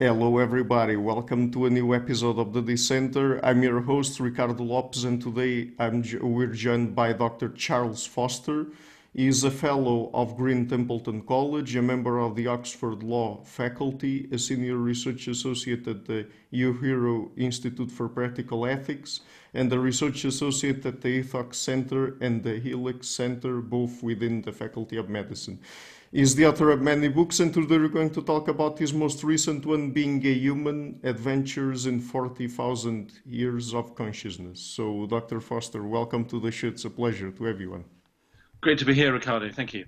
Hello, everybody. Welcome to a new episode of the Dissenter. I'm your host, Ricardo Lopes, and today I'm, we're joined by Dr. Charles Foster. He is a fellow of Green Templeton College, a member of the Oxford Law faculty, a senior research associate at the Uehiro Institute for Practical Ethics, and a research associate at the Ethox Center and the Helex Center, both within the Faculty of Medicine. He's the author of many books, and today we're going to talk about his most recent one, Being a Human Adventures in 40,000 Years of Consciousness. So, Dr. Foster, welcome to the show. It's a pleasure to everyone. Great to be here, Ricardo. Thank you.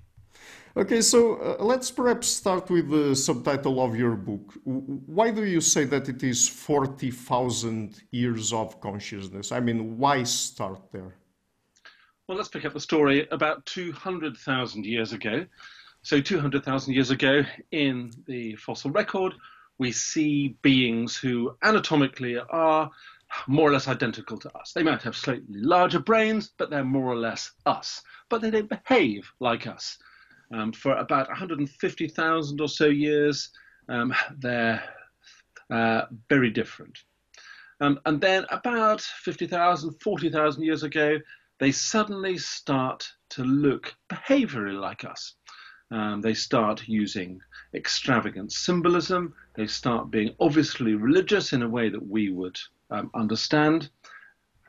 Okay, so uh, let's perhaps start with the subtitle of your book. Why do you say that it is 40,000 years of consciousness? I mean, why start there? Well, let's pick up the story about 200,000 years ago. So 200,000 years ago in the fossil record, we see beings who anatomically are more or less identical to us. They might have slightly larger brains, but they're more or less us. But they don't behave like us. Um, for about 150,000 or so years, um, they're uh, very different. Um, and then about 50,000, 40,000 years ago, they suddenly start to look behaviorally like us. Um, they start using extravagant symbolism. They start being obviously religious in a way that we would um, understand.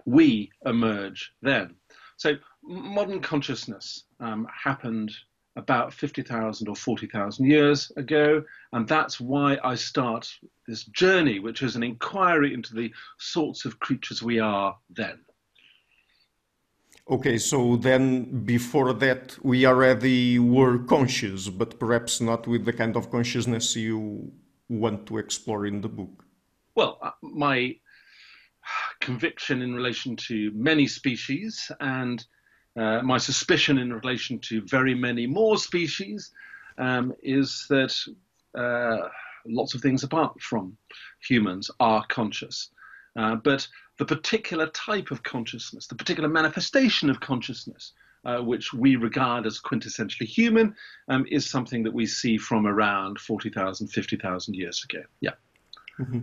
We emerge then. So modern consciousness um, happened about 50,000 or 40,000 years ago, and that's why I start this journey, which is an inquiry into the sorts of creatures we are then. Okay, so then before that, we already were conscious, but perhaps not with the kind of consciousness you want to explore in the book. Well, uh, my conviction in relation to many species and uh, my suspicion in relation to very many more species um, is that uh, lots of things apart from humans are conscious. Uh, but the particular type of consciousness, the particular manifestation of consciousness, uh, which we regard as quintessentially human, um, is something that we see from around 40,000, 50,000 years ago. Yeah. Mm-hmm.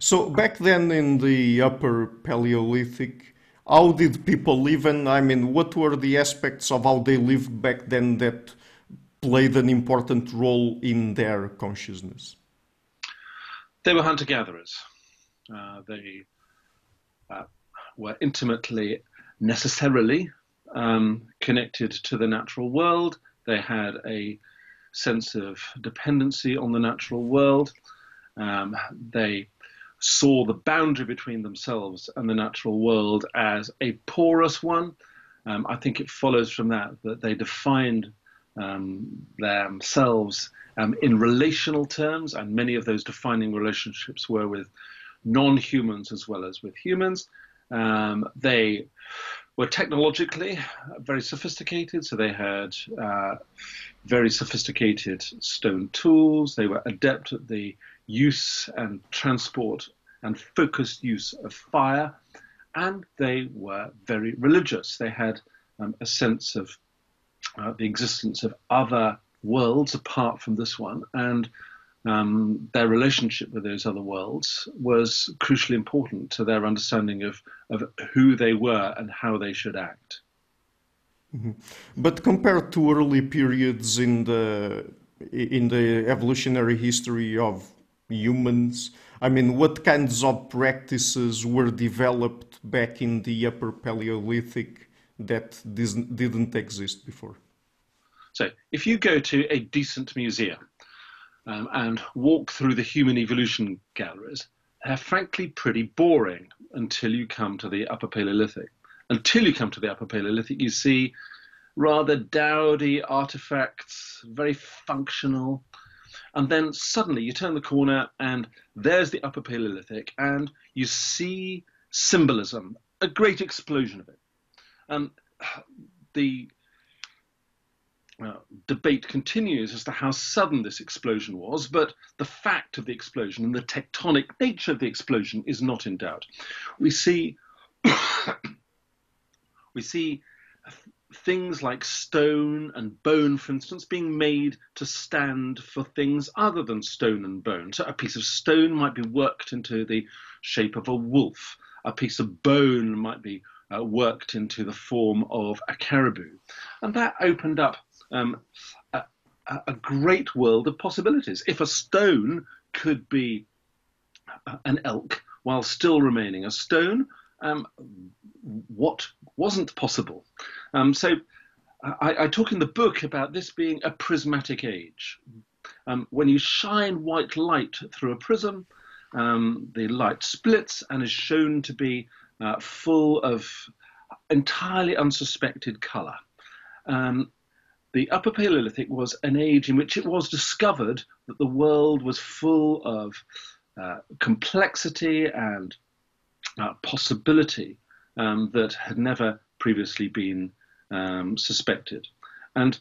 So back then in the upper Paleolithic, how did people live? And I mean, what were the aspects of how they lived back then that played an important role in their consciousness? They were hunter gatherers. Uh, they uh, were intimately, necessarily um, connected to the natural world. They had a sense of dependency on the natural world. Um, they saw the boundary between themselves and the natural world as a porous one. Um, I think it follows from that that they defined um, themselves um, in relational terms, and many of those defining relationships were with non-humans as well as with humans. Um, they were technologically very sophisticated, so they had uh, very sophisticated stone tools. They were adept at the use and transport and focused use of fire, and they were very religious. They had um, a sense of uh, the existence of other worlds apart from this one, and um, their relationship with those other worlds was crucially important to their understanding of, of who they were and how they should act. Mm-hmm. But compared to early periods in the in the evolutionary history of humans, I mean, what kinds of practices were developed back in the Upper Paleolithic that didn't exist before? So, if you go to a decent museum, um, and walk through the human evolution galleries, they're frankly pretty boring until you come to the Upper Paleolithic. Until you come to the Upper Paleolithic, you see rather dowdy artifacts, very functional. And then suddenly you turn the corner and there's the Upper Paleolithic, and you see symbolism, a great explosion of it. And the uh, debate continues as to how sudden this explosion was, but the fact of the explosion and the tectonic nature of the explosion is not in doubt. We see we see things like stone and bone, for instance, being made to stand for things other than stone and bone. So a piece of stone might be worked into the shape of a wolf, a piece of bone might be uh, worked into the form of a caribou. And that opened up um, a, a, great world of possibilities. If a stone could be an elk while still remaining a stone, um, what wasn't possible? Um, so I, I, talk in the book about this being a prismatic age. Um, when you shine white light through a prism, um, the light splits and is shown to be uh, full of entirely unsuspected colour. The Upper Paleolithic was an age in which it was discovered that the world was full of uh, complexity and uh, possibility um, that had never previously been um, suspected. And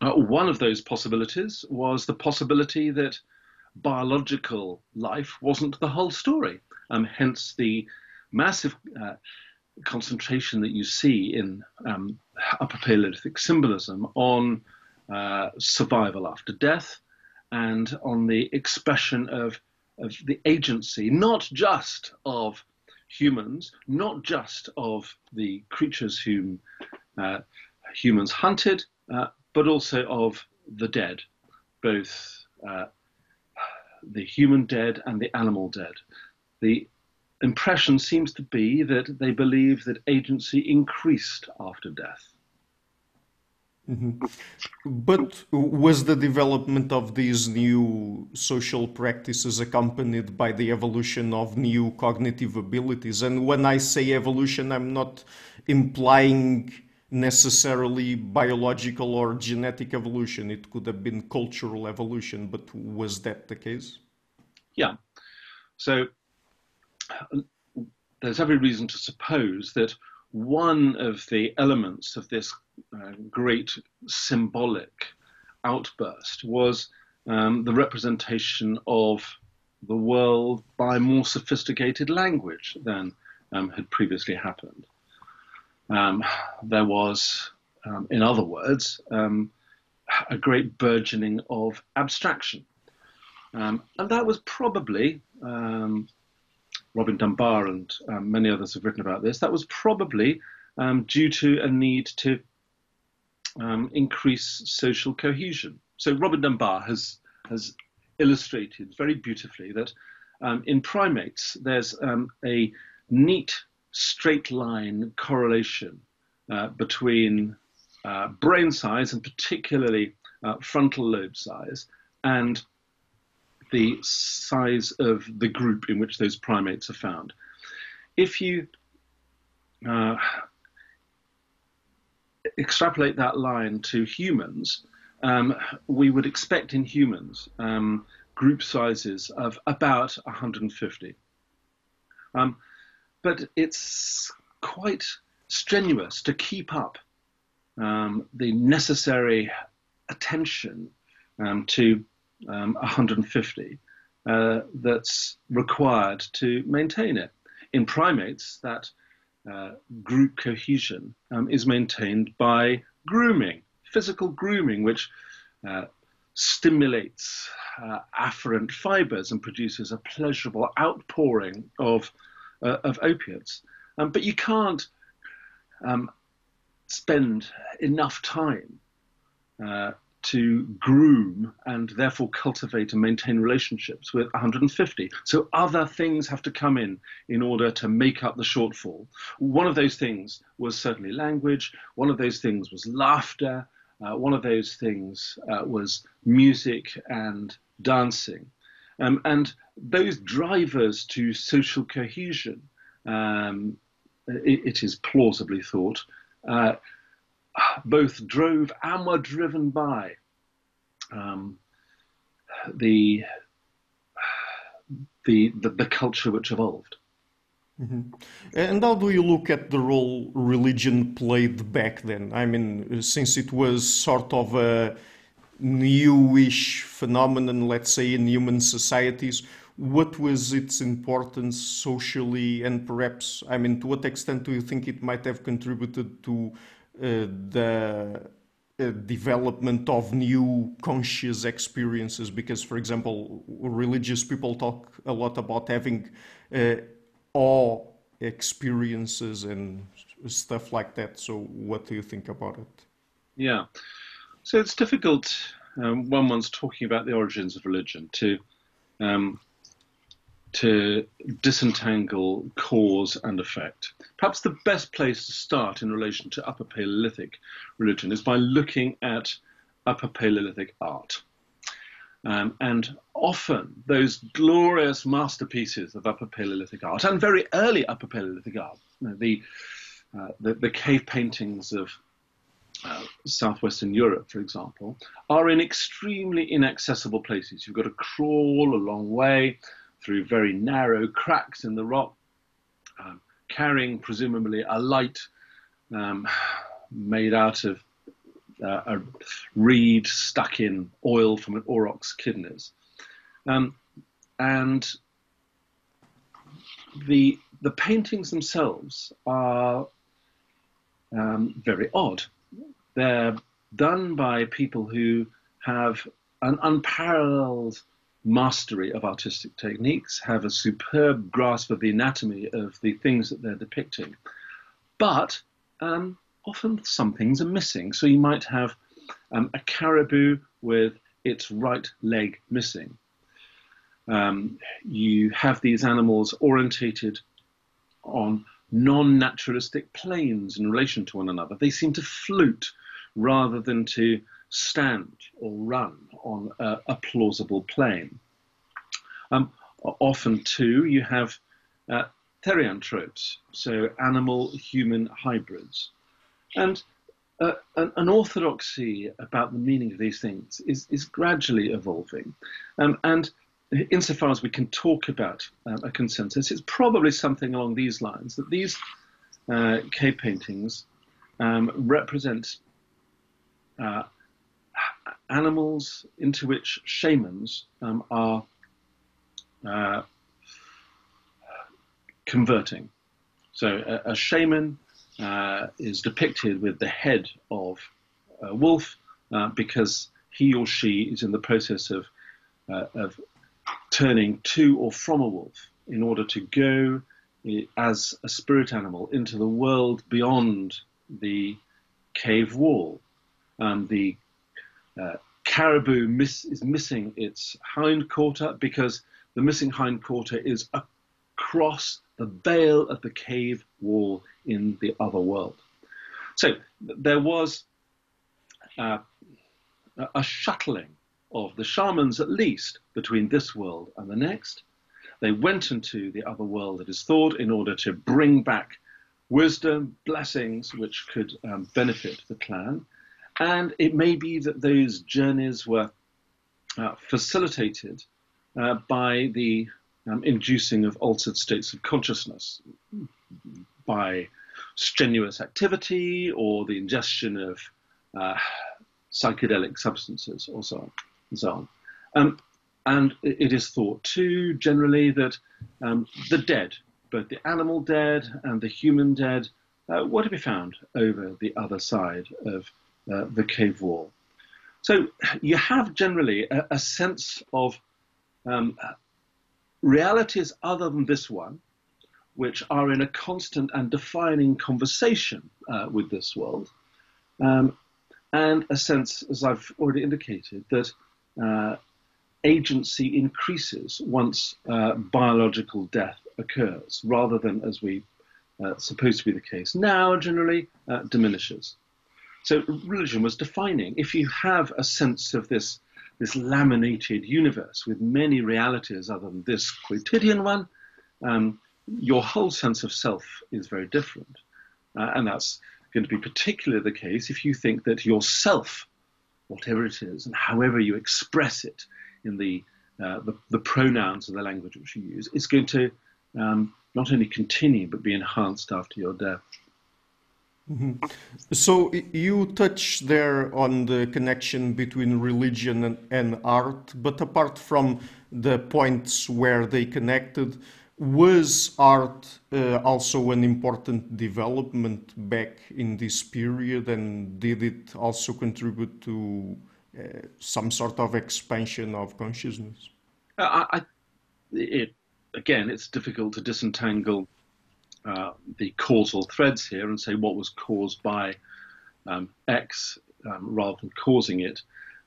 uh, one of those possibilities was the possibility that biological life wasn't the whole story. Um, hence the massive uh, concentration that you see in um, Upper Paleolithic symbolism on uh, survival after death and on the expression of, of the agency, not just of humans, not just of the creatures whom uh, humans hunted, uh, but also of the dead, both uh, the human dead and the animal dead. The impression seems to be that they believe that agency increased after death. Mm-hmm. But was the development of these new social practices accompanied by the evolution of new cognitive abilities? And when I say evolution, I'm not implying necessarily biological or genetic evolution. It could have been cultural evolution, but was that the case? Yeah. So there's every reason to suppose that one of the elements of this uh, great symbolic outburst was um, the representation of the world by more sophisticated language than um, had previously happened. Um, there was, um, in other words, um, a great burgeoning of abstraction. Um, and that was probably Robin Dunbar and um, many others have written about this, that was probably um, due to a need to um, increase social cohesion. So Robin Dunbar has has illustrated very beautifully that um, in primates there's um, a neat straight line correlation uh, between uh, brain size and particularly uh, frontal lobe size and the size of the group in which those primates are found. If you uh, extrapolate that line to humans, um, we would expect in humans um, group sizes of about 150. Um, but it's quite strenuous to keep up um, the necessary attention um, to um, 150 uh, that's required to maintain it. In primates, that uh, group cohesion um, is maintained by grooming, physical grooming, which uh, stimulates uh, afferent fibers and produces a pleasurable outpouring of, uh, of opiates. Um, but you can't um, spend enough time uh, to groom and therefore cultivate and maintain relationships with 150. So other things have to come in in order to make up the shortfall. One of those things was certainly language. One of those things was laughter. Uh, one of those things uh, was music and dancing. Um, and those drivers to social cohesion, um, it, it is plausibly thought, uh, both drove and were driven by um, the, the, the the culture which evolved. Mm-hmm. And how do you look at the role religion played back then? I mean, since it was sort of a newish phenomenon, let's say, in human societies, what was its importance socially and perhaps, I mean, to what extent do you think it might have contributed to the development of new conscious experiences. Because for example religious people talk a lot about having uh, awe experiences and stuff like that. So what do you think about it? Yeah. So it's difficult um, when one's talking about the origins of religion to um, to disentangle cause and effect. Perhaps the best place to start in relation to Upper Paleolithic religion is by looking at Upper Paleolithic art. Um, and often those glorious masterpieces of Upper Paleolithic art and very early Upper Paleolithic art, you know, the, uh, the, the cave paintings of uh, southwestern Europe, for example, are in extremely inaccessible places. You've got to crawl a long way through very narrow cracks in the rock, um, carrying presumably a light um, made out of uh, a reed stuck in oil from an aurochs kidneys. Um, and the, the paintings themselves are um, very odd. They're done by people who have an unparalleled mastery of artistic techniques, have a superb grasp of the anatomy of the things that they're depicting. But um, often some things are missing. So you might have um, a caribou with its right leg missing. Um, you have these animals orientated on non naturalistic planes in relation to one another. They seem to float rather than to stand or run on a, a plausible plane. Um, often, too, you have uh, therianthropes, so animal human hybrids. And uh, an, an, orthodoxy about the meaning of these things is, is gradually evolving. Um, and insofar as we can talk about uh, a consensus, it's probably something along these lines that these uh, cave paintings um, represent uh, animals into which shamans um, are uh, converting. So a, a shaman uh, is depicted with the head of a wolf uh, because he or she is in the process of, uh, of turning to or from a wolf in order to go eh, as a spirit animal into the world beyond the cave wall. Um, the uh, caribou miss, is missing its hind quarter because the missing hind quarter is across the veil of the cave wall in the other world. So there was uh, a shuttling of the shamans, at least, between this world and the next. They went into the other world, it is thought, in order to bring back wisdom, blessings, which could um, benefit the clan. And it may be that those journeys were uh, facilitated uh, by the um, inducing of altered states of consciousness by strenuous activity or the ingestion of uh, psychedelic substances or so on and so on. Um, and it is thought too generally that um, the dead, both the animal dead and the human dead, uh, were to be found over the other side of uh, the cave wall. So you have generally a, a sense of um, realities other than this one, which are in a constant and defining conversation uh, with this world, um, and a sense, as I've already indicated, that uh, agency increases once uh, biological death occurs, rather than, as we uh, supposed to be the case now, generally uh, diminishes. So religion was defining. If you have a sense of this this laminated universe with many realities other than this quotidian one, um, your whole sense of self is very different. Uh, and that's going to be particularly the case if you think that yourself, whatever it is, and however you express it in the, uh, the, the, pronouns of the language which you use, is going to um, not only continue but be enhanced after your death. Mm-hmm. So you touch there on the connection between religion and, and, art, but apart from the points where they connected, was art uh, also an important development back in this period, and did it also contribute to uh, some sort of expansion of consciousness? Uh, I, it, again, it's difficult to disentangle uh, the causal threads here and say what was caused by um, X um, rather than causing it.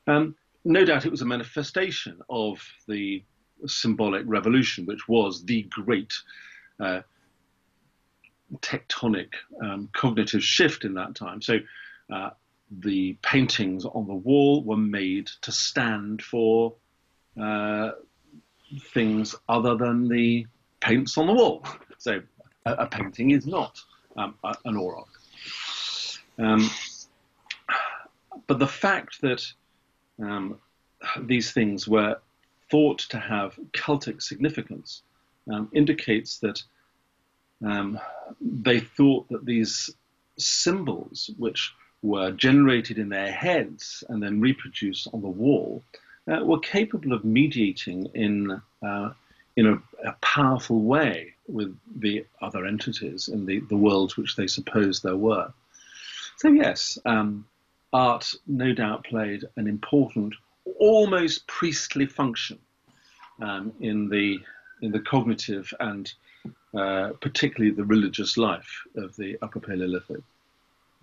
Um, no doubt it was a manifestation of the symbolic revolution, which was the great uh, tectonic um, cognitive shift in that time. So uh, the paintings on the wall were made to stand for uh, things other than the paints on the wall. So a, a painting is not um, a, an auroch. Um, but the fact that um, these things were thought to have cultic significance um, indicates that um, they thought that these symbols, which were generated in their heads and then reproduced on the wall, uh, were capable of mediating in uh, in a, a, powerful way with the other entities in the, the worlds which they supposed there were. So yes, um, art no doubt played an important almost priestly function um, in the in the cognitive and uh, particularly the religious life of the Upper Paleolithic.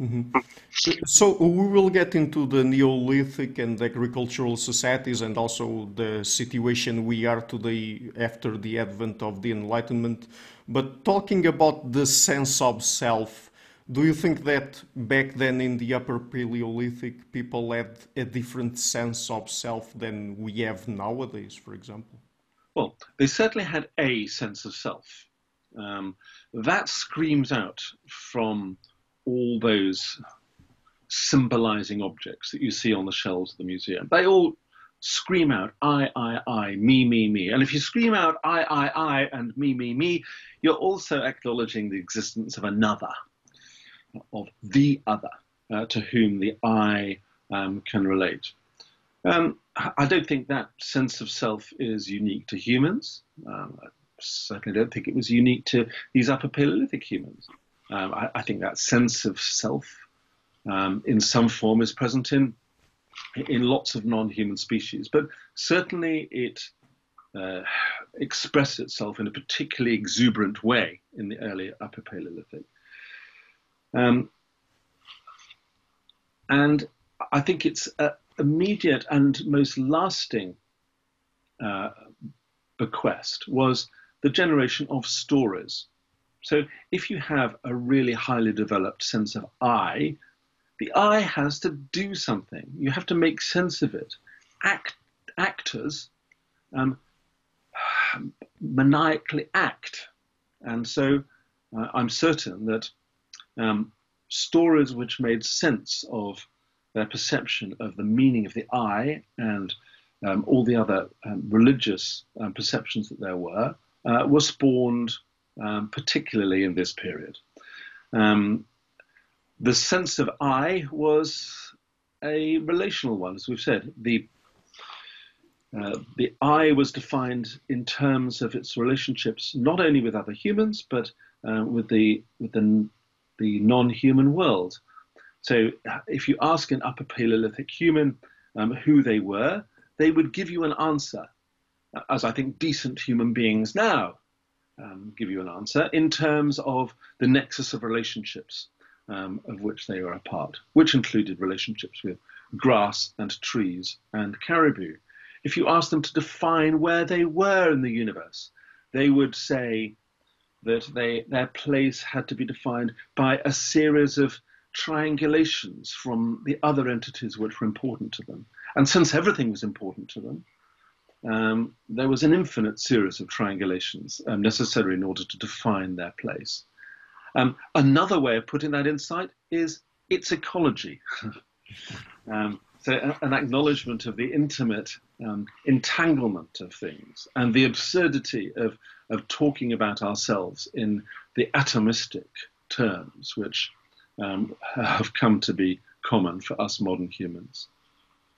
Mm-hmm. So we will get into the Neolithic and agricultural societies and also the situation we are today after the advent of the Enlightenment. But talking about the sense of self, do you think that back then in the Upper Paleolithic, people had a different sense of self than we have nowadays, for example? Well, they certainly had a sense of self. Um, that screams out from all those symbolizing objects that you see on the shelves of the museum. They all scream out I, I, I, me, me, me. And if you scream out I, I, I, and me, me, me, you're also acknowledging the existence of another of the other uh, to whom the I um, can relate. Um, I don't think that sense of self is unique to humans. Um, I certainly don't think it was unique to these upper Paleolithic humans. Um, I, I, think that sense of self um, in some form is present in in lots of non-human species, but certainly it uh, expressed itself in a particularly exuberant way in the early Upper Paleolithic. Um, and I think its uh, immediate and most lasting uh, bequest was the generation of stories. So if you have a really highly developed sense of I, the I has to do something. You have to make sense of it. Act, actors um, maniacally act. And so uh, I'm certain that um, stories which made sense of their perception of the meaning of the I and um, all the other um, religious um, perceptions that there were uh, were spawned um, particularly in this period. Um, the sense of I was a relational one, as we've said. The uh, the I was defined in terms of its relationships not only with other humans but uh, with the with the the non-human world. So if you ask an Upper Paleolithic human um, who they were, they would give you an answer, as I think decent human beings now um, give you an answer, in terms of the nexus of relationships um, of which they were a part, which included relationships with grass and trees and caribou. If you ask them to define where they were in the universe, they would say that they, their place had to be defined by a series of triangulations from the other entities which were important to them. And since everything was important to them, um, there was an infinite series of triangulations um, necessary in order to define their place. Um, another way of putting that insight is its ecology. Um, so, an acknowledgement of the intimate um, entanglement of things and the absurdity of, of talking about ourselves in the atomistic terms, which um, have come to be common for us modern humans.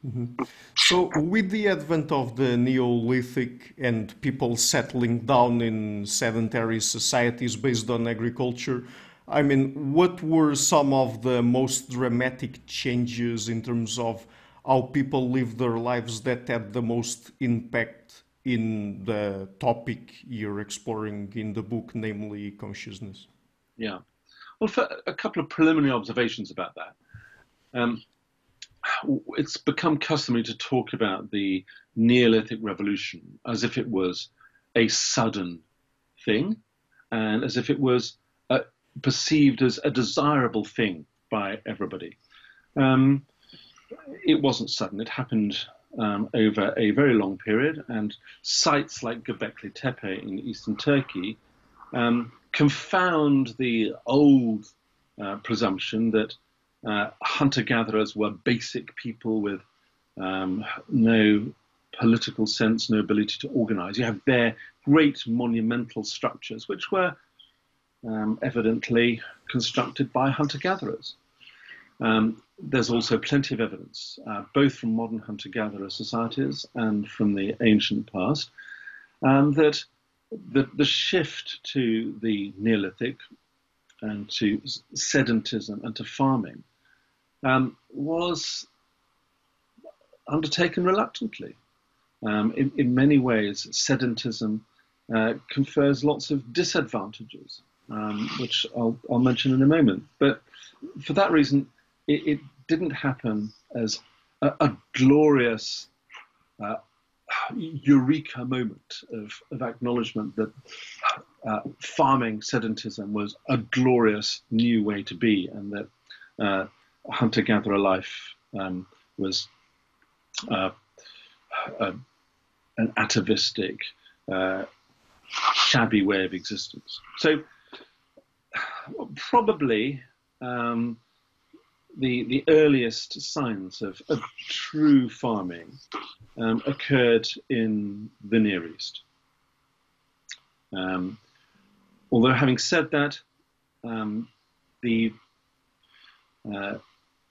Mm-hmm. So, with the advent of the Neolithic and people settling down in sedentary societies based on agriculture, I mean, what were some of the most dramatic changes in terms of how people live their lives that had the most impact in the topic you're exploring in the book, namely consciousness? Yeah. Well, a couple of preliminary observations about that. Um, it's become customary to talk about the Neolithic revolution as if it was a sudden thing and as if it was uh, perceived as a desirable thing by everybody. Um, it wasn't sudden, it happened um, over a very long period, and sites like Göbekli Tepe in eastern Turkey um, confound the old uh, presumption that uh, hunter gatherers were basic people with um, no political sense, no ability to organize. You have their great monumental structures, which were um, evidently constructed by hunter gatherers. Um, there's also plenty of evidence, uh, both from modern hunter gatherer societies and from the ancient past, um, that the, the shift to the Neolithic and to sedentism and to farming um, was undertaken reluctantly. Um, in, in, many ways, sedentism uh, confers lots of disadvantages, um, which I'll, I'll, mention in a moment. But for that reason, it, it didn't happen as a, a glorious uh, eureka moment of, of acknowledgement that uh, farming sedentism was a glorious new way to be and that uh, hunter gatherer life um, was uh, an atavistic, uh, shabby way of existence. So, probably um, the, the earliest signs of, of true farming um, occurred in the Near East. Um, although, having said that, um, the uh,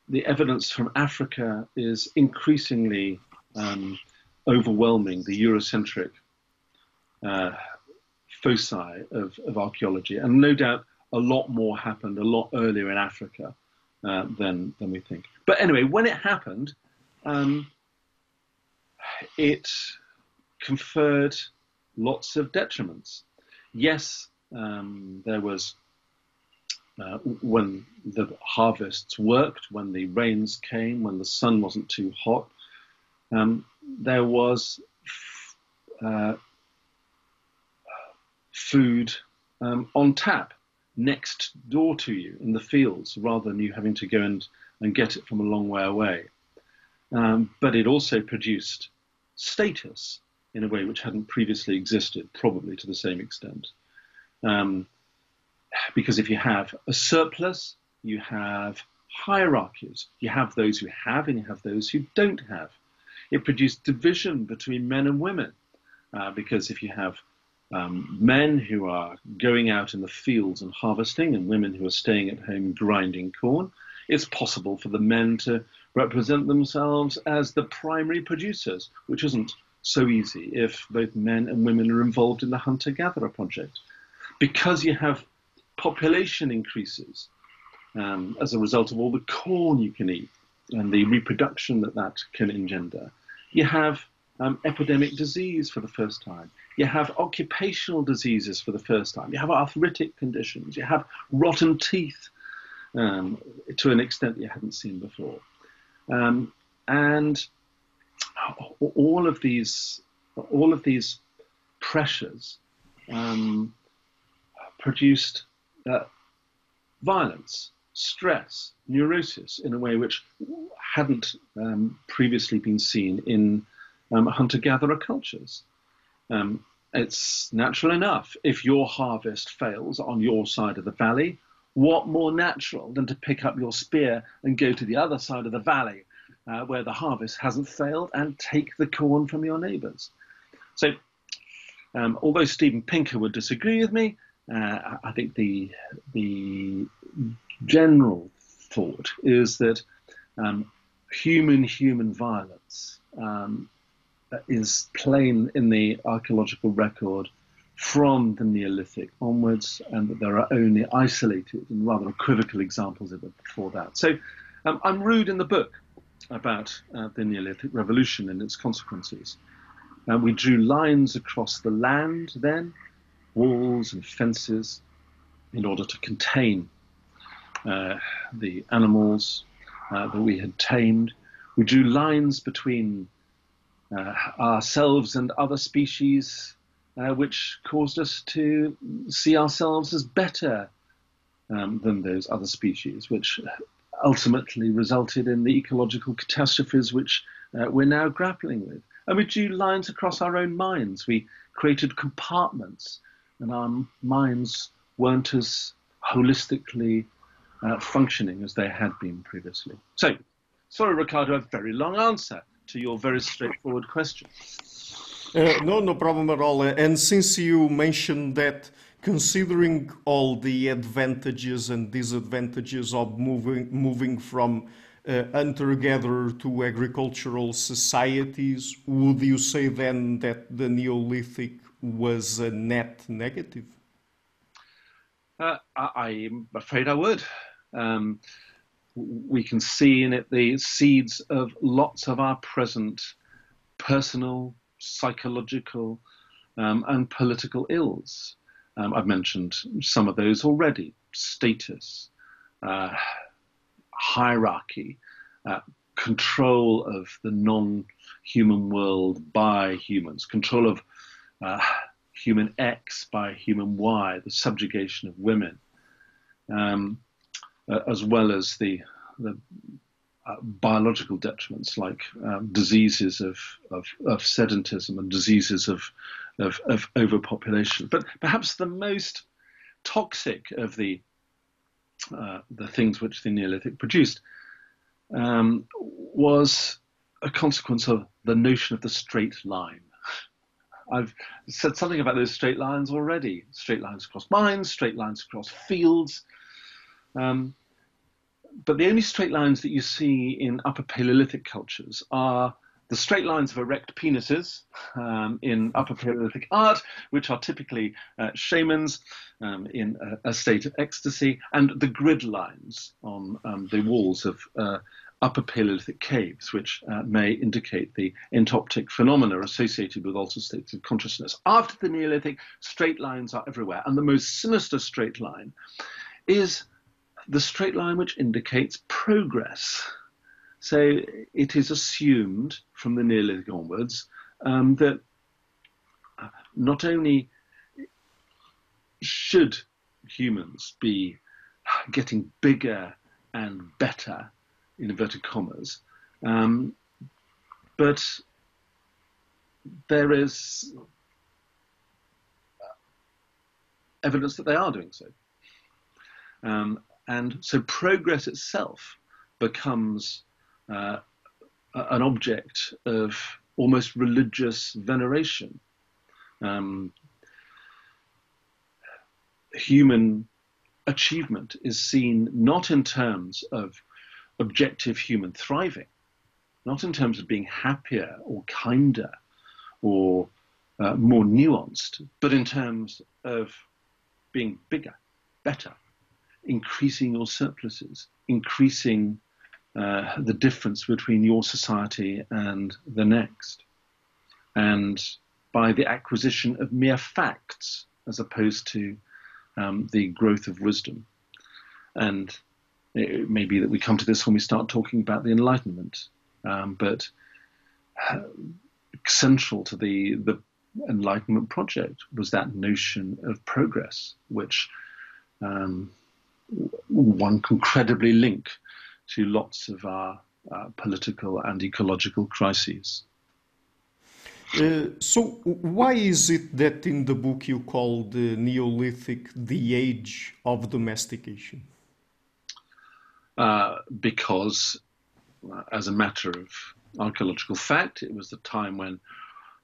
the evidence from Africa is increasingly um, overwhelming the Eurocentric uh, foci of, of, archaeology. And no doubt a lot more happened a lot earlier in Africa uh, than, than we think. But anyway, when it happened, um, it conferred lots of detriments. Yes, um, there was uh, when the harvests worked, when the rains came, when the sun wasn't too hot, um, there was uh, food um, on tap next door to you in the fields rather than you having to go and, and get it from a long way away. Um, but it also produced status in a way which hadn't previously existed, probably to the same extent. Um, because if you have a surplus, you have hierarchies. You have those who have and you have those who don't have. It produced division between men and women uh, because if you have um, men who are going out in the fields and harvesting and women who are staying at home grinding corn, it's possible for the men to represent themselves as the primary producers, which isn't so easy if both men and women are involved in the hunter gatherer project. Because you have population increases um, as a result of all the corn you can eat and the reproduction that that can engender. You have um, epidemic disease for the first time. You have occupational diseases for the first time. You have arthritic conditions. You have rotten teeth um, to an extent you hadn't seen before. Um, and all of these, all of these pressures um, produced uh, violence, stress, neurosis in a way which hadn't um, previously been seen in um, hunter gatherer cultures. Um, it's natural enough. If your harvest fails on your side of the valley, what more natural than to pick up your spear and go to the other side of the valley uh, where the harvest hasn't failed and take the corn from your neighbors? So, um, although Steven Pinker would disagree with me, uh, I think the the general thought is that um, human human violence um, is plain in the archaeological record from the Neolithic onwards, and that there are only isolated and rather equivocal examples of it before that. So um, I'm rude in the book about uh, the Neolithic Revolution and its consequences. Uh, we drew lines across the land then, walls and fences, in order to contain uh, the animals uh, that we had tamed. We drew lines between uh, ourselves and other species, uh, which caused us to see ourselves as better um, than those other species, which ultimately resulted in the ecological catastrophes which uh, we're now grappling with. And we drew lines across our own minds. We created compartments, and our minds weren't as holistically uh, functioning as they had been previously. So, sorry, Ricardo, a very long answer to your very straightforward question. Uh, no, no problem at all. And since you mentioned that, considering all the advantages and disadvantages of moving moving from uh, hunter-gatherer to agricultural societies, would you say then that the Neolithic was a net negative? Uh, I, am afraid I would. Um, we can see in it the seeds of lots of our present personal, psychological, um, and political ills. Um, I've mentioned some of those already status, uh, hierarchy, uh, control of the non human world by humans, control of uh, human X by human Y, the subjugation of women. Um, uh, as well as the, the uh, biological detriments like um, diseases of, of, of, sedentism and diseases of, of, of, overpopulation. But perhaps the most toxic of the, uh, the things which the Neolithic produced um, was a consequence of the notion of the straight line. I've said something about those straight lines already. Straight lines across mines, straight lines across fields, um, but the only straight lines that you see in Upper Paleolithic cultures are the straight lines of erect penises um, in Upper Paleolithic art, which are typically uh, shamans um, in a, a, state of ecstasy, and the grid lines on um, the walls of uh, Upper Paleolithic caves, which uh, may indicate the entoptic phenomena associated with altered states of consciousness. After the Neolithic, straight lines are everywhere, and the most sinister straight line is the straight line which indicates progress. So it is assumed from the Neolithic onwards um, that not only should humans be getting bigger and better, in inverted commas, um, but there is evidence that they are doing so. Um, and so progress itself becomes uh, an object of almost religious veneration. Um, human achievement is seen not in terms of objective human thriving, not in terms of being happier or kinder or uh, more nuanced, but in terms of being bigger, better, increasing your surpluses, increasing uh, the difference between your society and the next. And by the acquisition of mere facts as opposed to um, the growth of wisdom. And it may be that we come to this when we start talking about the Enlightenment, um, but uh, central to the, the Enlightenment project was that notion of progress, which um, one can credibly link to lots of our uh, political and ecological crises. Uh, so, why is it that in the book you call the Neolithic the age of domestication? Uh, because, uh, as a matter of archaeological fact, it was the time when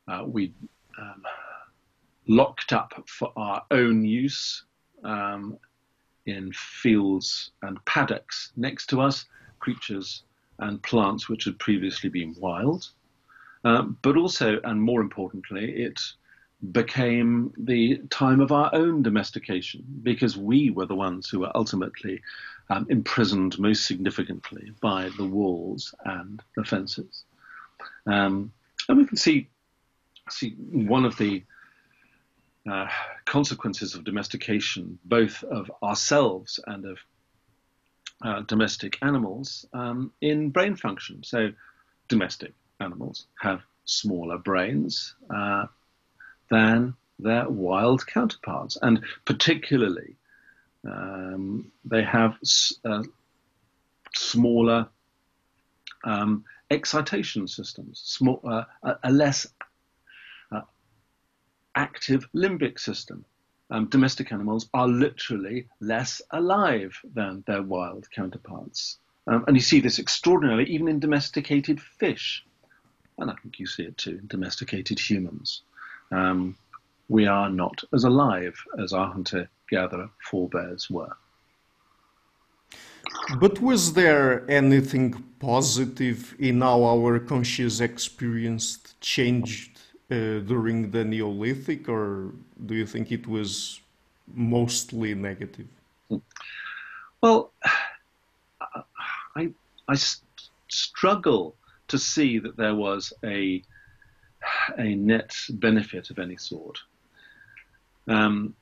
uh, we um, locked up for our own use um, in fields and paddocks next to us, creatures and plants which had previously been wild. Uh, but also, and more importantly, it became the time of our own domestication because we were the ones who were ultimately um, imprisoned most significantly by the walls and the fences. Um, and we can see, see one of the uh, consequences of domestication, both of ourselves and of uh, domestic animals, um, in brain function. So, domestic animals have smaller brains uh, than their wild counterparts, and particularly um, they have uh, smaller um, excitation systems, small, uh, a, less uh, active limbic system. Um, domestic animals are literally less alive than their wild counterparts. Um, and you see this extraordinarily even in domesticated fish. And I think you see it too in domesticated humans. Um, we are not as alive as our hunter gatherer forebears were. But was there anything positive in how our conscious experience changed uh, during the Neolithic, or do you think it was mostly negative? Well, I, I struggle to see that there was a, a net benefit of any sort. Um,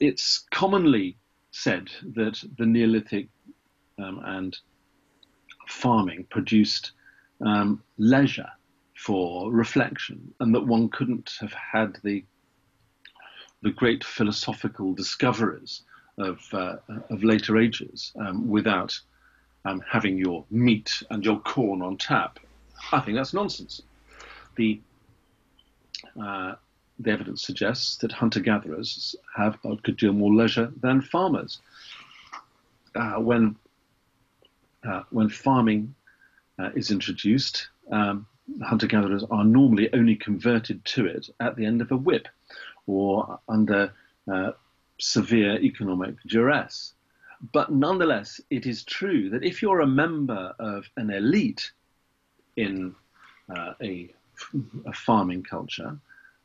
it's commonly said that the Neolithic um, and farming produced um, leisure for reflection, and that one couldn't have had the the great philosophical discoveries of uh, of later ages um, without um, having your meat and your corn on tap. I think that's nonsense. The uh, the evidence suggests that hunter gatherers have a good deal more leisure than farmers. Uh, when uh, when farming uh, is introduced, um, hunter gatherers are normally only converted to it at the end of a whip or under uh, severe economic duress. But nonetheless, it is true that if you're a member of an elite in uh, a, a farming culture,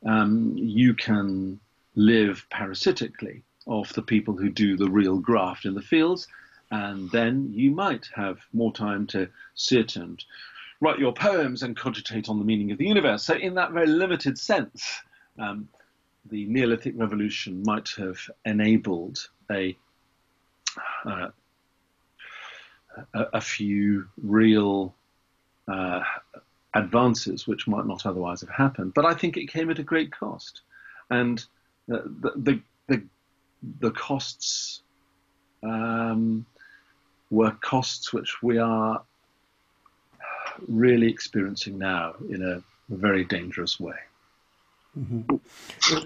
um, you can live parasitically off the people who do the real graft in the fields, and then you might have more time to sit and write your poems and cogitate on the meaning of the universe. So, in that very limited sense, um, the Neolithic Revolution might have enabled a uh, a, a, few real uh, advances which might not otherwise have happened. But I think it came at a great cost, and the the the, the costs um, were costs which we are really experiencing now in a very dangerous way. Mm-hmm.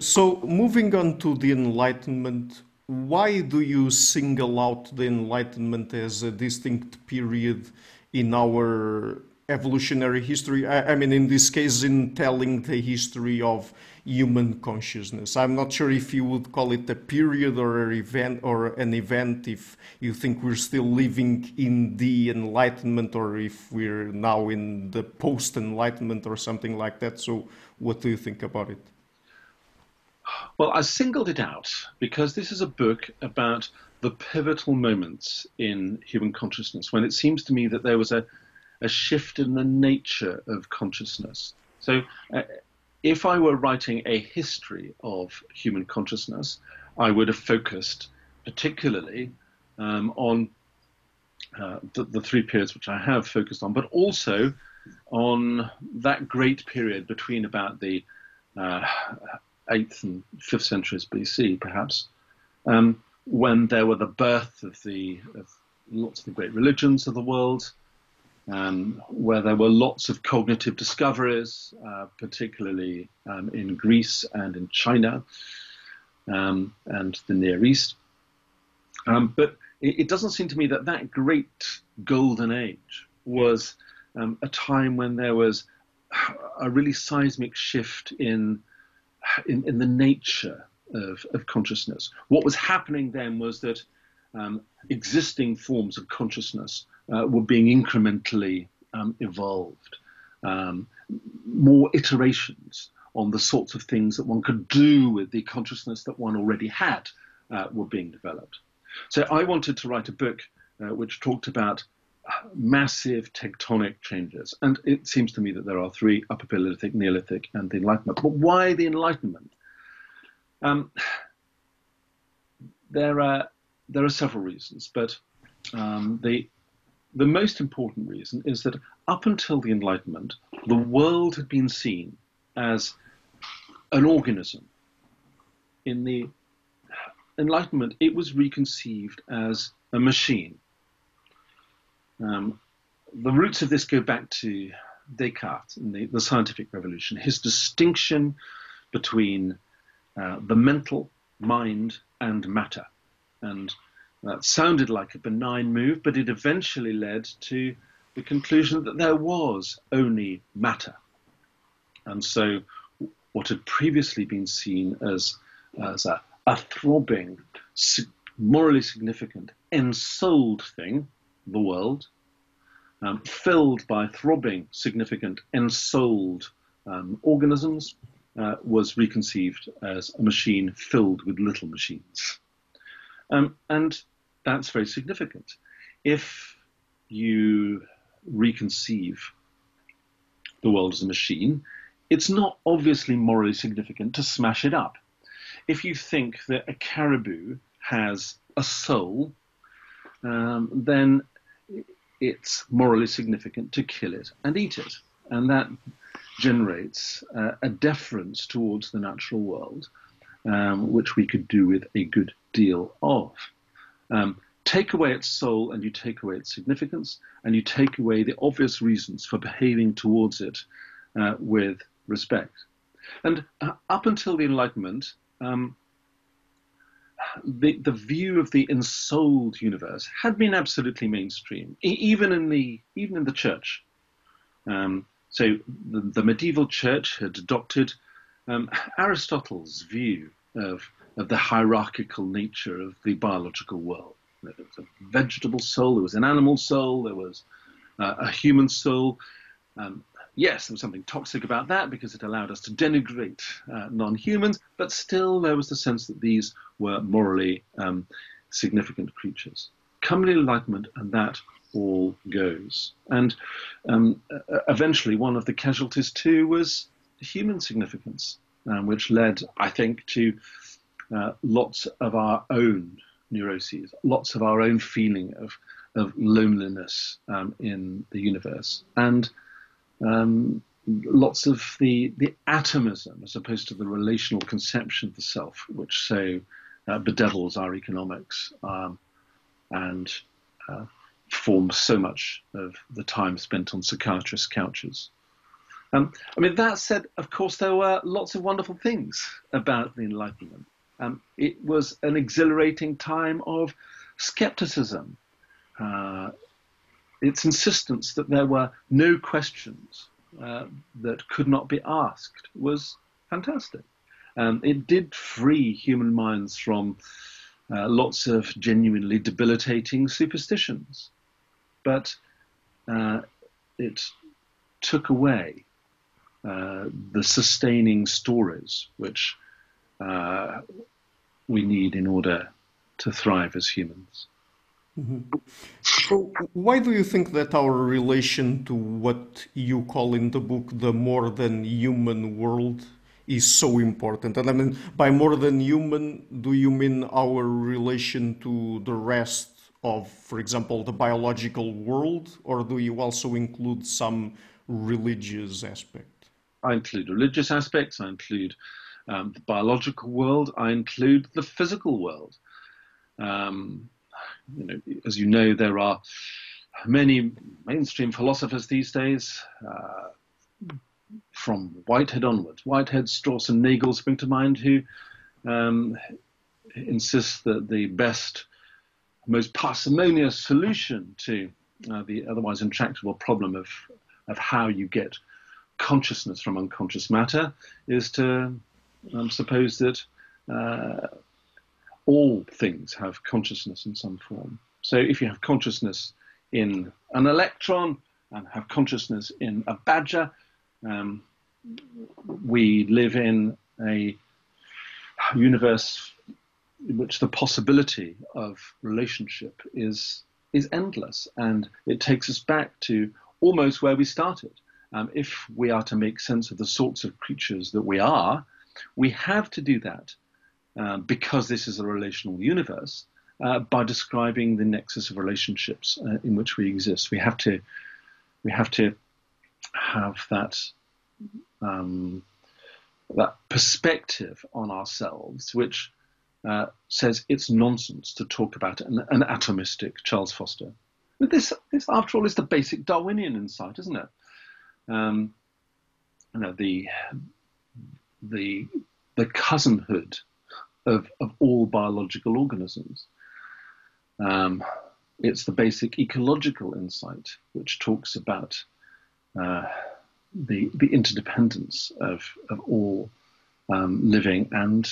So, moving on to the Enlightenment, why do you single out the Enlightenment as a distinct period in our evolutionary history. I, I, mean, in this case, in telling the history of human consciousness. I'm not sure if you would call it a period or an event or an event if you think we're still living in the Enlightenment or if we're now in the post-Enlightenment or something like that. So, what do you think about it? Well, I singled it out because this is a book about the pivotal moments in human consciousness when it seems to me that there was a a shift in the nature of consciousness. So, uh, if I were writing a history of human consciousness, I would have focused particularly um, on uh, the, the, three periods which I have focused on, but also on that great period between about the uh, 8th and 5th centuries BC, perhaps, um, when there were the birth of the of lots of the great religions of the world, um, where there were lots of cognitive discoveries, uh, particularly um, in Greece and in China um, and the Near East. Um, but it, it, doesn't seem to me that that great golden age was um, a time when there was a really seismic shift in, in, in the nature of, of consciousness. What was happening then was that um, existing forms of consciousness uh, were being incrementally um, evolved. Um, more iterations on the sorts of things that one could do with the consciousness that one already had uh, were being developed. So I wanted to write a book uh, which talked about massive tectonic changes. And it seems to me that there are three Upper Paleolithic, Neolithic, and the Enlightenment. But why the Enlightenment? Um, there, are, there are several reasons, but um, the, the most important reason is that up until the Enlightenment, the world had been seen as an organism. In the Enlightenment, it was reconceived as a machine um, the roots of this go back to Descartes and the, the scientific revolution, his distinction between uh, the mental, mind, and matter. And that sounded like a benign move, but it eventually led to the conclusion that there was only matter. And so, what had previously been seen as, as a, a throbbing, morally significant, ensouled thing, the world, um, filled by throbbing, significant, ensouled um, organisms, uh, was reconceived as a machine filled with little machines. Um, and that's very significant. If you reconceive the world as a machine, it's not obviously morally significant to smash it up. If you think that a caribou has a soul, um, then it's morally significant to kill it and eat it. And that generates uh, a deference towards the natural world, um, which we could do with a good deal of. Um, take away its soul and you take away its significance, and you take away the obvious reasons for behaving towards it uh, with respect. And uh, up until the Enlightenment, um, the, the view of the ensouled universe had been absolutely mainstream, e- even in the even in the church. Um, so the, the, medieval church had adopted um, Aristotle's view of of the hierarchical nature of the biological world. There was a vegetable soul, there was an animal soul, there was uh, a human soul. Um, yes, there was something toxic about that because it allowed us to denigrate uh, non humans, but still there was the sense that these were morally um, significant creatures. Come the Enlightenment, and that all goes. And um, eventually, one of the casualties too was human significance, um, which led, I think, to uh, lots of our own neuroses, lots of our own feeling of, of loneliness um, in the universe. And um, lots of the, the atomism as opposed to the relational conception of the self, which so uh, bedevils our economics um, and uh, forms so much of the time spent on psychiatrists' couches. Um, I mean, that said, of course, there were lots of wonderful things about the Enlightenment. Um, it was an exhilarating time of skepticism, uh, its insistence that there were no questions uh, that could not be asked was fantastic. Um, it did free human minds from uh, lots of genuinely debilitating superstitions, but uh, it took away uh, the sustaining stories which uh, we need in order to thrive as humans. Mm-hmm. So, why do you think that our relation to what you call in the book the more than human world is so important? And I mean, by more than human, do you mean our relation to the rest of, for example, the biological world, or do you also include some religious aspect? I include religious aspects, I include um, the biological world, I include the physical world. Um, you know, as you know, there are many mainstream philosophers these days, uh, from Whitehead onwards. Whitehead, Strawson, and Nagel spring to mind, who um, insist that the best, most parsimonious solution to uh, the otherwise intractable problem of of how you get consciousness from unconscious matter is to um, suppose that uh, all things have consciousness in some form. So if you have consciousness in an electron and have consciousness in a badger, um, we live in a universe in which the possibility of relationship is is endless, and it takes us back to almost where we started. Um, if we are to make sense of the sorts of creatures that we are, we have to do that uh, because this is a relational universe uh, by describing the nexus of relationships uh, in which we exist. We have to we have to have that um, that perspective on ourselves, which uh, says it's nonsense to talk about an, an, atomistic Charles Foster. But this, this, after all, is the basic Darwinian insight, isn't it? Um, you know, the the the cousinhood of of all biological organisms. Um, it's the basic ecological insight, which talks about uh, the the interdependence of of all um, living and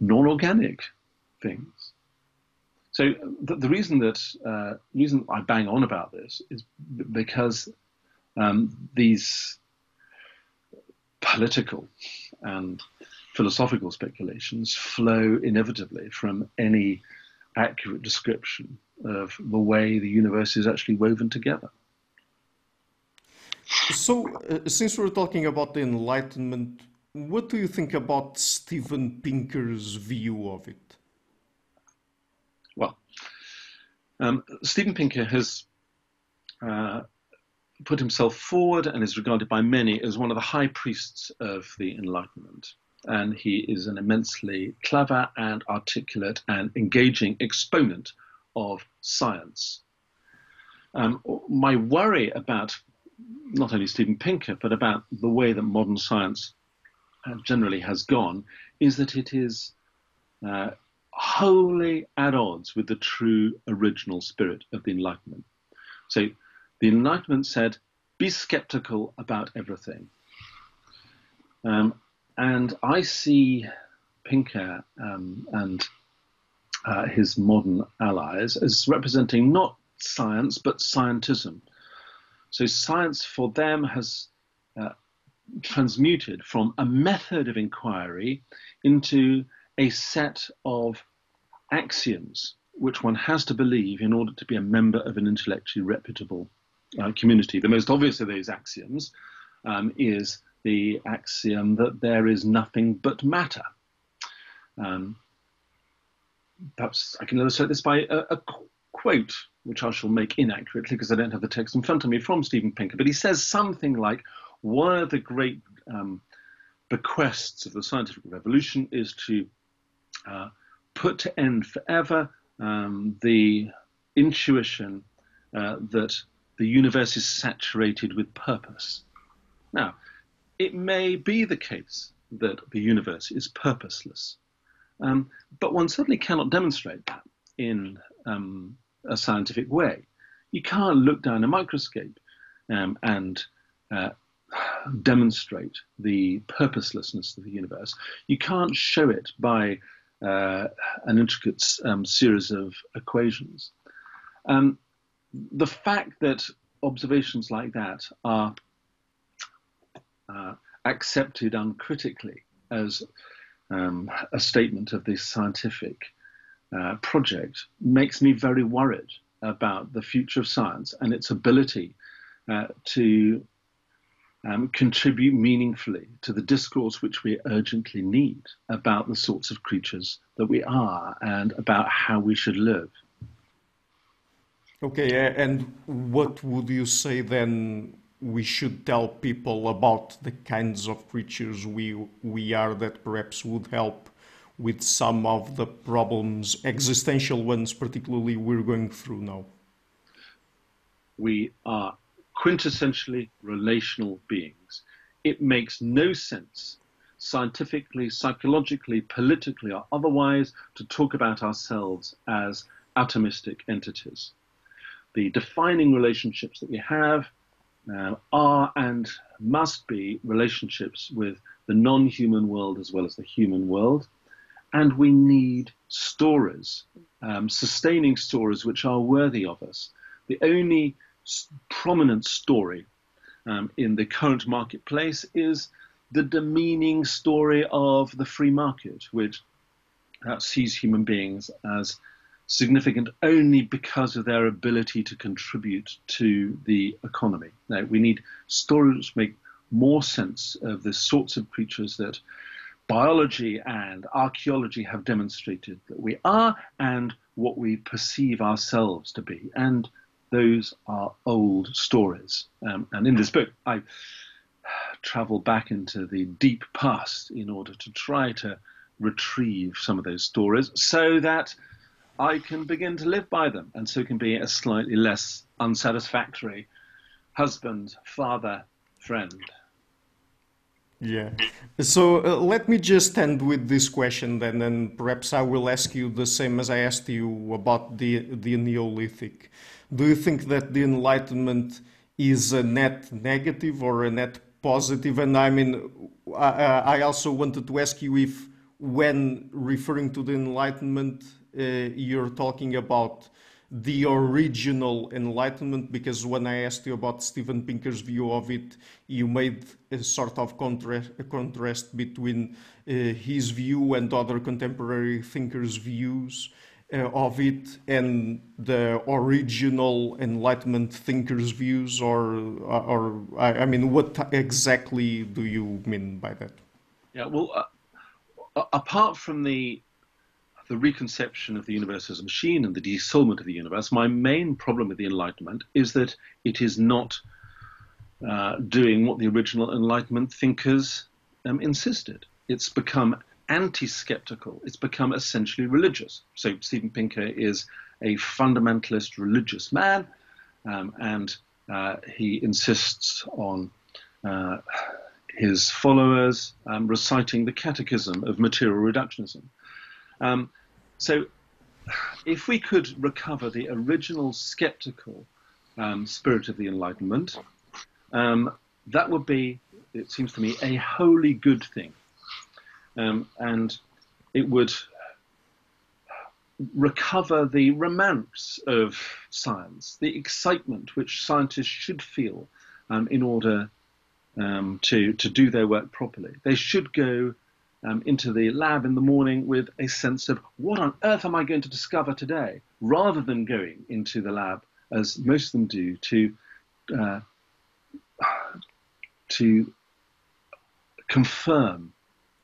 non-organic things. So the, the reason that uh, reason I bang on about this is because um, these political and philosophical speculations flow inevitably from any accurate description of the way the universe is actually woven together. So, uh, since we're talking about the Enlightenment, what do you think about Steven Pinker's view of it? Well, um, Steven Pinker has uh, put himself forward and is regarded by many as one of the high priests of the Enlightenment. And he is an immensely clever and articulate and engaging exponent of science. Um, my worry about not only Steven Pinker, but about the way that modern science uh, generally has gone, is that it is uh, wholly at odds with the true original spirit of the Enlightenment. So the Enlightenment said, be skeptical about everything. Um, and I see Pinker um, and uh, his modern allies as representing not science but scientism. So science for them has uh, transmuted from a method of inquiry into a set of axioms which one has to believe in order to be a member of an intellectually reputable uh, community. The most obvious of those axioms um, is the axiom that there is nothing but matter. Um, perhaps I can illustrate this by a, a, quote, which I shall make inaccurately because I don't have the text in front of me from Steven Pinker, but he says something like, one of the great um, bequests of the scientific revolution is to uh, put to end forever um, the intuition uh, that the universe is saturated with purpose. Now, it may be the case that the universe is purposeless, um, but one certainly cannot demonstrate that in um, a scientific way. You can't look down a microscope um, and uh, demonstrate the purposelessness of the universe. You can't show it by uh, an intricate um, series of equations. Um, the fact that observations like that are uh, accepted uncritically as um, a statement of this scientific uh, project makes me very worried about the future of science and its ability uh, to um, contribute meaningfully to the discourse which we urgently need about the sorts of creatures that we are and about how we should live. Okay, and what would you say then we should tell people about the kinds of creatures we we are that perhaps would help with some of the problems, existential ones particularly, we're going through now? We are quintessentially relational beings. It makes no sense, scientifically, psychologically, politically, or otherwise, to talk about ourselves as atomistic entities. The defining relationships that we have uh, are and must be relationships with the non human world as well as the human world. and we need stories, um, sustaining stories which are worthy of us. The only prominent story um, in the current marketplace is the demeaning story of the free market, which uh, sees human beings as significant only because of their ability to contribute to the economy. Now, we need stories which make more sense of the sorts of creatures that biology and archaeology have demonstrated that we are and what we perceive ourselves to be. And those are old stories. Um, and in this book, I travel back into the deep past in order to try to retrieve some of those stories so that I can begin to live by them and so can be a slightly less unsatisfactory husband, father, friend. Yeah. So uh, let me just end with this question then, and perhaps I will ask you the same as I asked you about the the Neolithic. Do you think that the Enlightenment is a net negative or a net positive? And I mean, I, I also wanted to ask you if, when referring to the Enlightenment, you're talking about the original Enlightenment, because when I asked you about Steven Pinker's view of it, you made a sort of contrast, a contrast between uh, his view and other contemporary thinkers' views uh, of it and the original Enlightenment thinkers' views, or, or I mean, what exactly do you mean by that? Yeah, well, uh, apart from the the reconception of the universe as a machine and the desoulment of the universe, my main problem with the Enlightenment is that it is not uh, doing what the original Enlightenment thinkers um, insisted. It's become anti-skeptical. It's become essentially religious. So Steven Pinker is a fundamentalist religious man, um, and uh, he insists on uh, his followers um, reciting the catechism of material reductionism. Um, so, if we could recover the original skeptical um, spirit of the Enlightenment, um, that would be, it seems to me, a wholly good thing um, and it would recover the romance of science, the excitement which scientists should feel um, in order um, to, to do their work properly. They should go um, into the lab in the morning with a sense of what on earth am I going to discover today, rather than going into the lab, as most of them do, to uh, to confirm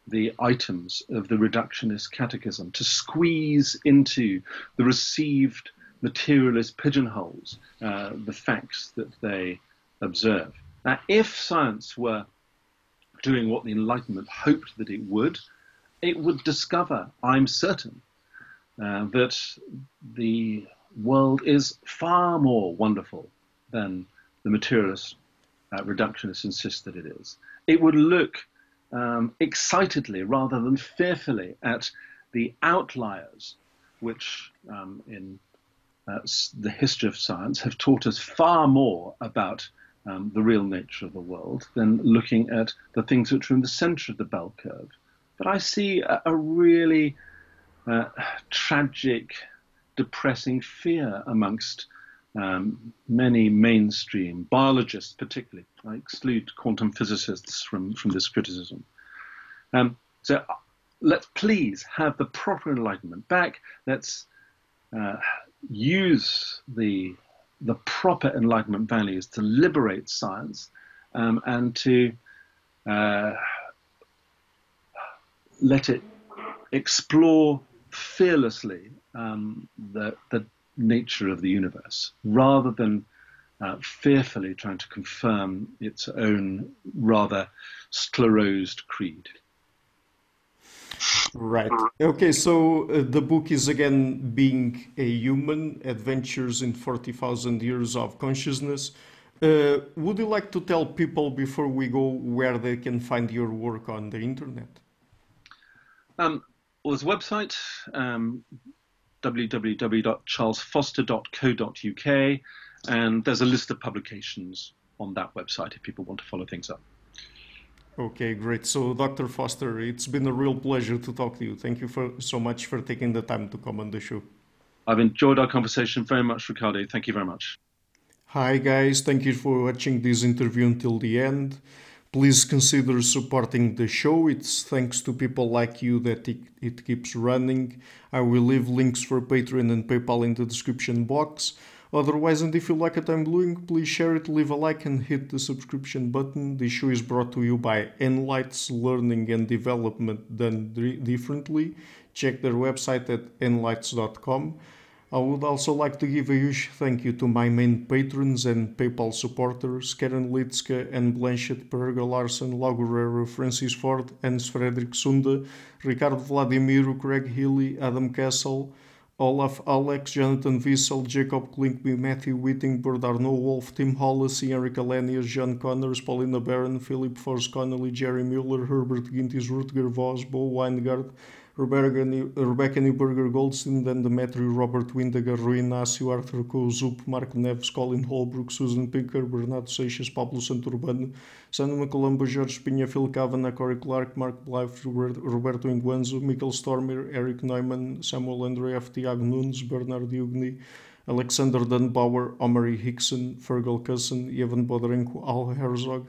the items of the reductionist catechism, to squeeze into the received materialist pigeonholes uh, the facts that they observe. Now, if science were doing what the Enlightenment hoped that it would, it would discover, I'm certain, uh, that the world is far more wonderful than the materialist uh, reductionists insist that it is. It would look um, excitedly rather than fearfully at the outliers, which um, in uh, the history of science have taught us far more about um, the real nature of the world than looking at the things which are in the center of the bell curve. But I see a, a really uh, tragic, depressing fear amongst um, many mainstream biologists, particularly. I exclude quantum physicists from, from this criticism. Um, so uh, let's please have the proper enlightenment back. Let's uh, use the the proper enlightenment values to liberate science um, and to uh, let it explore fearlessly um, the, the nature of the universe rather than uh, fearfully trying to confirm its own rather sclerosed creed. Right. Okay, so uh, the book is again Being a Human Adventures in 40,000 Years of Consciousness. Uh, would you like to tell people before we go where they can find your work on the internet? Um, well, there's a website, um, www.charlesfoster.co.uk, and there's a list of publications on that website if people want to follow things up. Okay, great. So, Dr. Foster, it's been a real pleasure to talk to you. Thank you for, so much for taking the time to come on the show. I've enjoyed our conversation very much, Ricardo. Thank you very much. Hi, guys. Thank you for watching this interview until the end. Please consider supporting the show. It's thanks to people like you that it, it keeps running. I will leave links for Patreon and PayPal in the description box. Otherwise, and if you like what I'm doing, please share it, leave a like, and hit the subscription button. This show is brought to you by Enlites Learning and Development Done Differently. Check their website at enlites.com. I would also like to give a huge thank you to my main patrons and PayPal supporters Karin Lietzcke and Blanchett Per Helge Larsen, Laguerrero, Francis Ford, Hans Fredrik Sunde, Ricardo Vladimiro, Craig Healy, Adam Kessel, Olaf Alex, Jonathan Wiesel, Jacob Klinkby, Matthew Whitting, Bird Arnaud Wolff, Tim Hollosy, Henrik Ahlenius, John Connors, Paulina Barron, Filip Fors Connolly, Jerry Mueller, Herbert Gintis, Rutger Vos, Bo Winegard, Rebecca, Newberger Goldstein, Dan Demetriou, Robert Windegaard, Rui Inácio, Arthur Zup, Marco Neves, Colin Holbrook, Susan Pinker, Bernardo Seixas, Pablo Santurbano, Sandra Macalamba, Jorge Espinha, Phil Kavanagh, Corey Clark, Mark Blythe, Roberto Inguanzo, Mikkel Stormyr, Eric Neumann, Samuel Andreev, Tiago Nunes, Bernard Hugueney, Alexander Dunbauer, Omari Hickson, Fergal Cussen, Evan Bodrenko, Hal Herzog,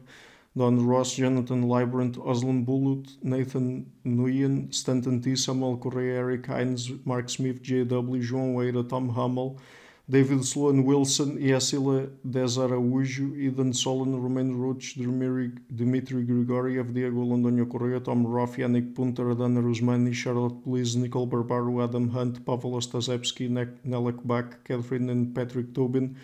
Don Ross, Jonathan Librant, Oslan Bullut, Nathan Nguyen, Stanton T, Samuel Correa, Eric Hines, Mark Smith, J.W., João Weira, Tom Hummel, David Sloan Wilson, Yasila Desaraújo, Eden Solon, Romain Roach, Dmitry Grigoriev, Diego Londonio Correa, Tom Roth, Yannick Punter, Adana Rusmani, Charlotte Please, Nicole Barbaro, Adam Hunt, Pavel Ostaszewski, Nelek Bach, Catherine and Patrick Tobin,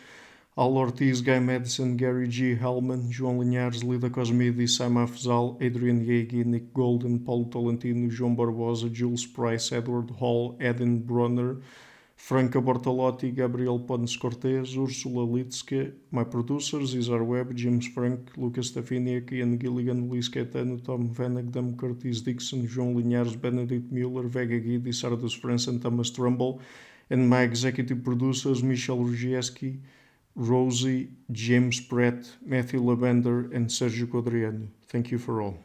Al Ortiz, Guy Madison, Gary G. Hellman, João Linhares, Leda Cosmides, Sam Afzal, Adrian Jaeggi, Nick Golden, Paulo Tolentino, João Barbosa, Jules Price, Edward Hall, Hedin Brønner, Franca Bortolotti, Gabriel Pons Cortès, Ursula Litzcke, my producers, Izar Webb, James Frank, Łukasz Stafiniak, Ian Gilligan, Luís Caetano, Tom Vanegdom, Curtis Dixon, João Linhares, Benedict Mueller, Vega Guidi, Sardus France, and Thomas Trumbull, and my executive producers, Michel Rugieski, Rosie, James Pratt, Matthew Lavender, and Sergiu Codreanu. Thank you for all.